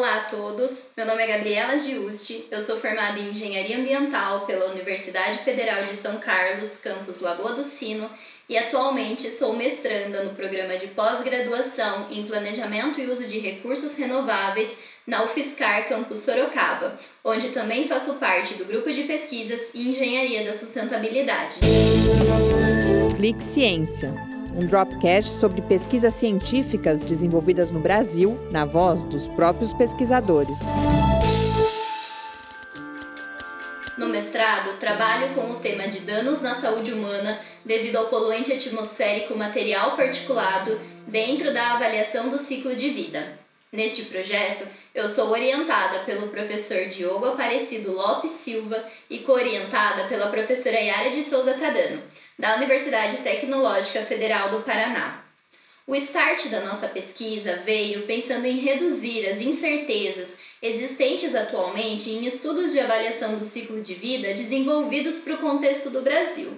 Olá a todos, meu nome é Gabriela Giusti, eu sou formada em Engenharia Ambiental pela Universidade Federal de São Carlos, campus Lagoa do Sino, e atualmente sou mestranda no programa de pós-graduação em Planejamento e Uso de Recursos Renováveis na UFSCar Campus Sorocaba, onde também faço parte do grupo de pesquisas e Engenharia da Sustentabilidade. Clique Ciência um Dropcast sobre pesquisas científicas desenvolvidas no Brasil, na voz dos próprios pesquisadores. No mestrado, trabalho com o tema de danos na saúde humana devido ao poluente atmosférico material particulado dentro da avaliação do ciclo de vida. Neste projeto, eu sou orientada pelo professor Diogo Aparecido Lopes Silva e co-orientada pela professora Yara de Souza Tadano, da Universidade Tecnológica Federal do Paraná. O start da nossa pesquisa veio pensando em reduzir as incertezas existentes atualmente em estudos de avaliação do ciclo de vida desenvolvidos para o contexto do Brasil,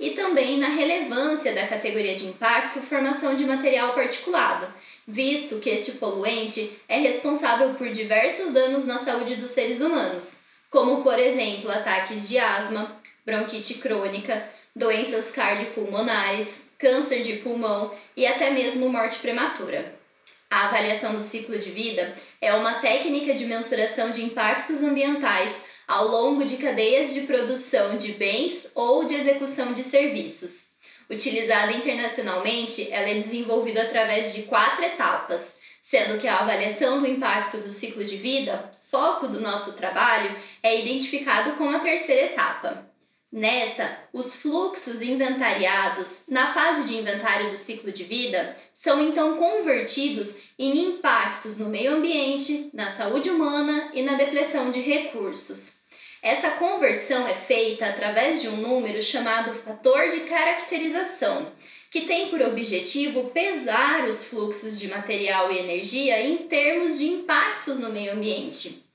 e também na relevância da categoria de impacto formação de material particulado, visto que este poluente é responsável por diversos danos na saúde dos seres humanos, como por exemplo ataques de asma, bronquite crônica, doenças cardiopulmonares, câncer de pulmão e até mesmo morte prematura. A avaliação do ciclo de vida é uma técnica de mensuração de impactos ambientais ao longo de cadeias de produção de bens ou de execução de serviços. Utilizada internacionalmente, ela é desenvolvida através de quatro etapas, sendo que a avaliação do impacto do ciclo de vida, foco do nosso trabalho, é identificado com a terceira etapa. Nesta, os fluxos inventariados na fase de inventário do ciclo de vida são então convertidos em impactos no meio ambiente, na saúde humana e na depleção de recursos. Essa conversão é feita através de um número chamado fator de caracterização, que tem por objetivo pesar os fluxos de material e energia em termos de impactos no meio ambiente.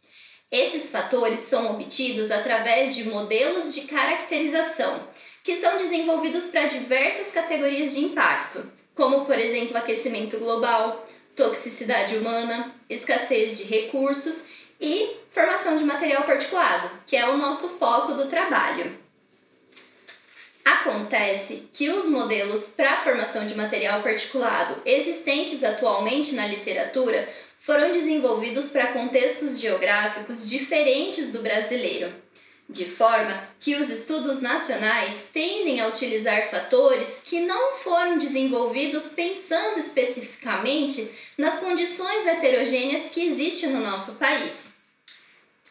Esses fatores são obtidos através de modelos de caracterização, que são desenvolvidos para diversas categorias de impacto, como por exemplo aquecimento global, toxicidade humana, escassez de recursos e formação de material particulado, que é o nosso foco do trabalho. Acontece que os modelos para formação de material particulado existentes atualmente na literatura foram desenvolvidos para contextos geográficos diferentes do brasileiro, de forma que os estudos nacionais tendem a utilizar fatores que não foram desenvolvidos pensando especificamente nas condições heterogêneas que existem no nosso país.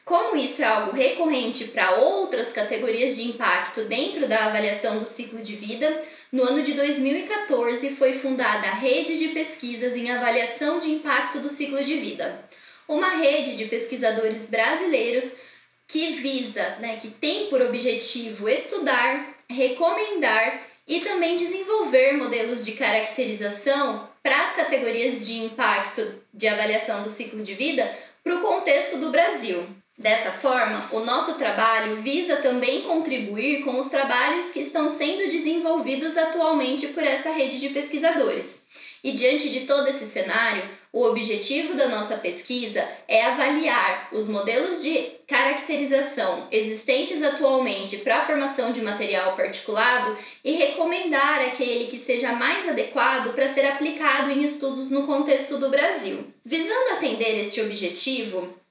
Como isso é algo recorrente para outras categorias de impacto dentro da avaliação do ciclo de vida, no ano de 2014 foi fundada a Rede de Pesquisas em Avaliação de Impacto do Ciclo de Vida, uma rede de pesquisadores brasileiros que visa, né, que tem por objetivo estudar, recomendar e também desenvolver modelos de caracterização para as categorias de impacto de avaliação do ciclo de vida para o contexto do Brasil. Dessa forma, o nosso trabalho visa também contribuir com os trabalhos que estão sendo desenvolvidos atualmente por essa rede de pesquisadores. E diante de todo esse cenário, o objetivo da nossa pesquisa é avaliar os modelos de caracterização existentes atualmente para a formação de material particulado e recomendar aquele que seja mais adequado para ser aplicado em estudos no contexto do Brasil. Visando atender este objetivo,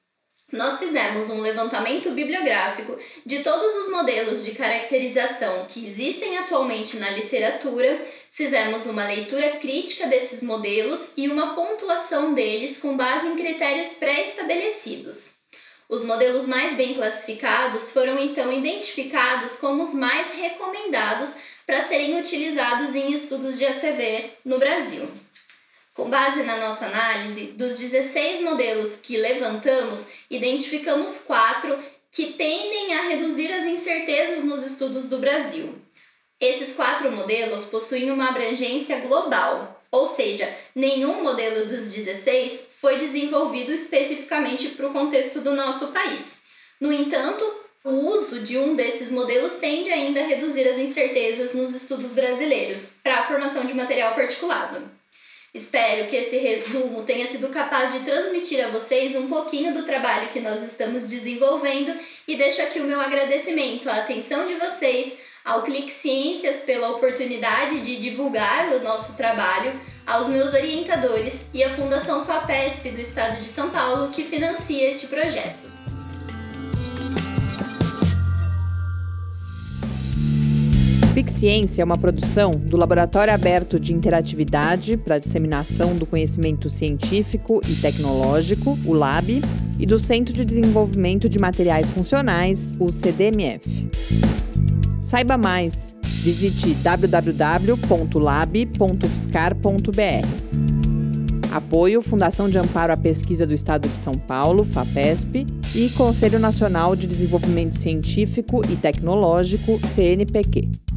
nós fizemos um levantamento bibliográfico de todos os modelos de caracterização que existem atualmente na literatura, fizemos uma leitura crítica desses modelos e uma pontuação deles com base em critérios pré-estabelecidos. Os modelos mais bem classificados foram então identificados como os mais recomendados para serem utilizados em estudos de ACV no Brasil. Com base na nossa análise, dos 16 modelos que levantamos, identificamos quatro que tendem a reduzir as incertezas nos estudos do Brasil. Esses quatro modelos possuem uma abrangência global, ou seja, nenhum modelo dos 16 foi desenvolvido especificamente para o contexto do nosso país. No entanto, o uso de um desses modelos tende ainda a reduzir as incertezas nos estudos brasileiros para a formação de material particulado. Espero que esse resumo tenha sido capaz de transmitir a vocês um pouquinho do trabalho que nós estamos desenvolvendo e deixo aqui o meu agradecimento à atenção de vocês, ao Clique Ciências pela oportunidade de divulgar o nosso trabalho, aos meus orientadores e à Fundação FAPESP do Estado de São Paulo que financia este projeto. Ciência é uma produção do Laboratório Aberto de Interatividade para Disseminação do Conhecimento Científico e Tecnológico, o LAB, e do Centro de Desenvolvimento de Materiais Funcionais, o CDMF. Saiba mais, visite www.lab.fiscar.br. Apoio Fundação de Amparo à Pesquisa do Estado de São Paulo, FAPESP, e Conselho Nacional de Desenvolvimento Científico e Tecnológico, CNPq.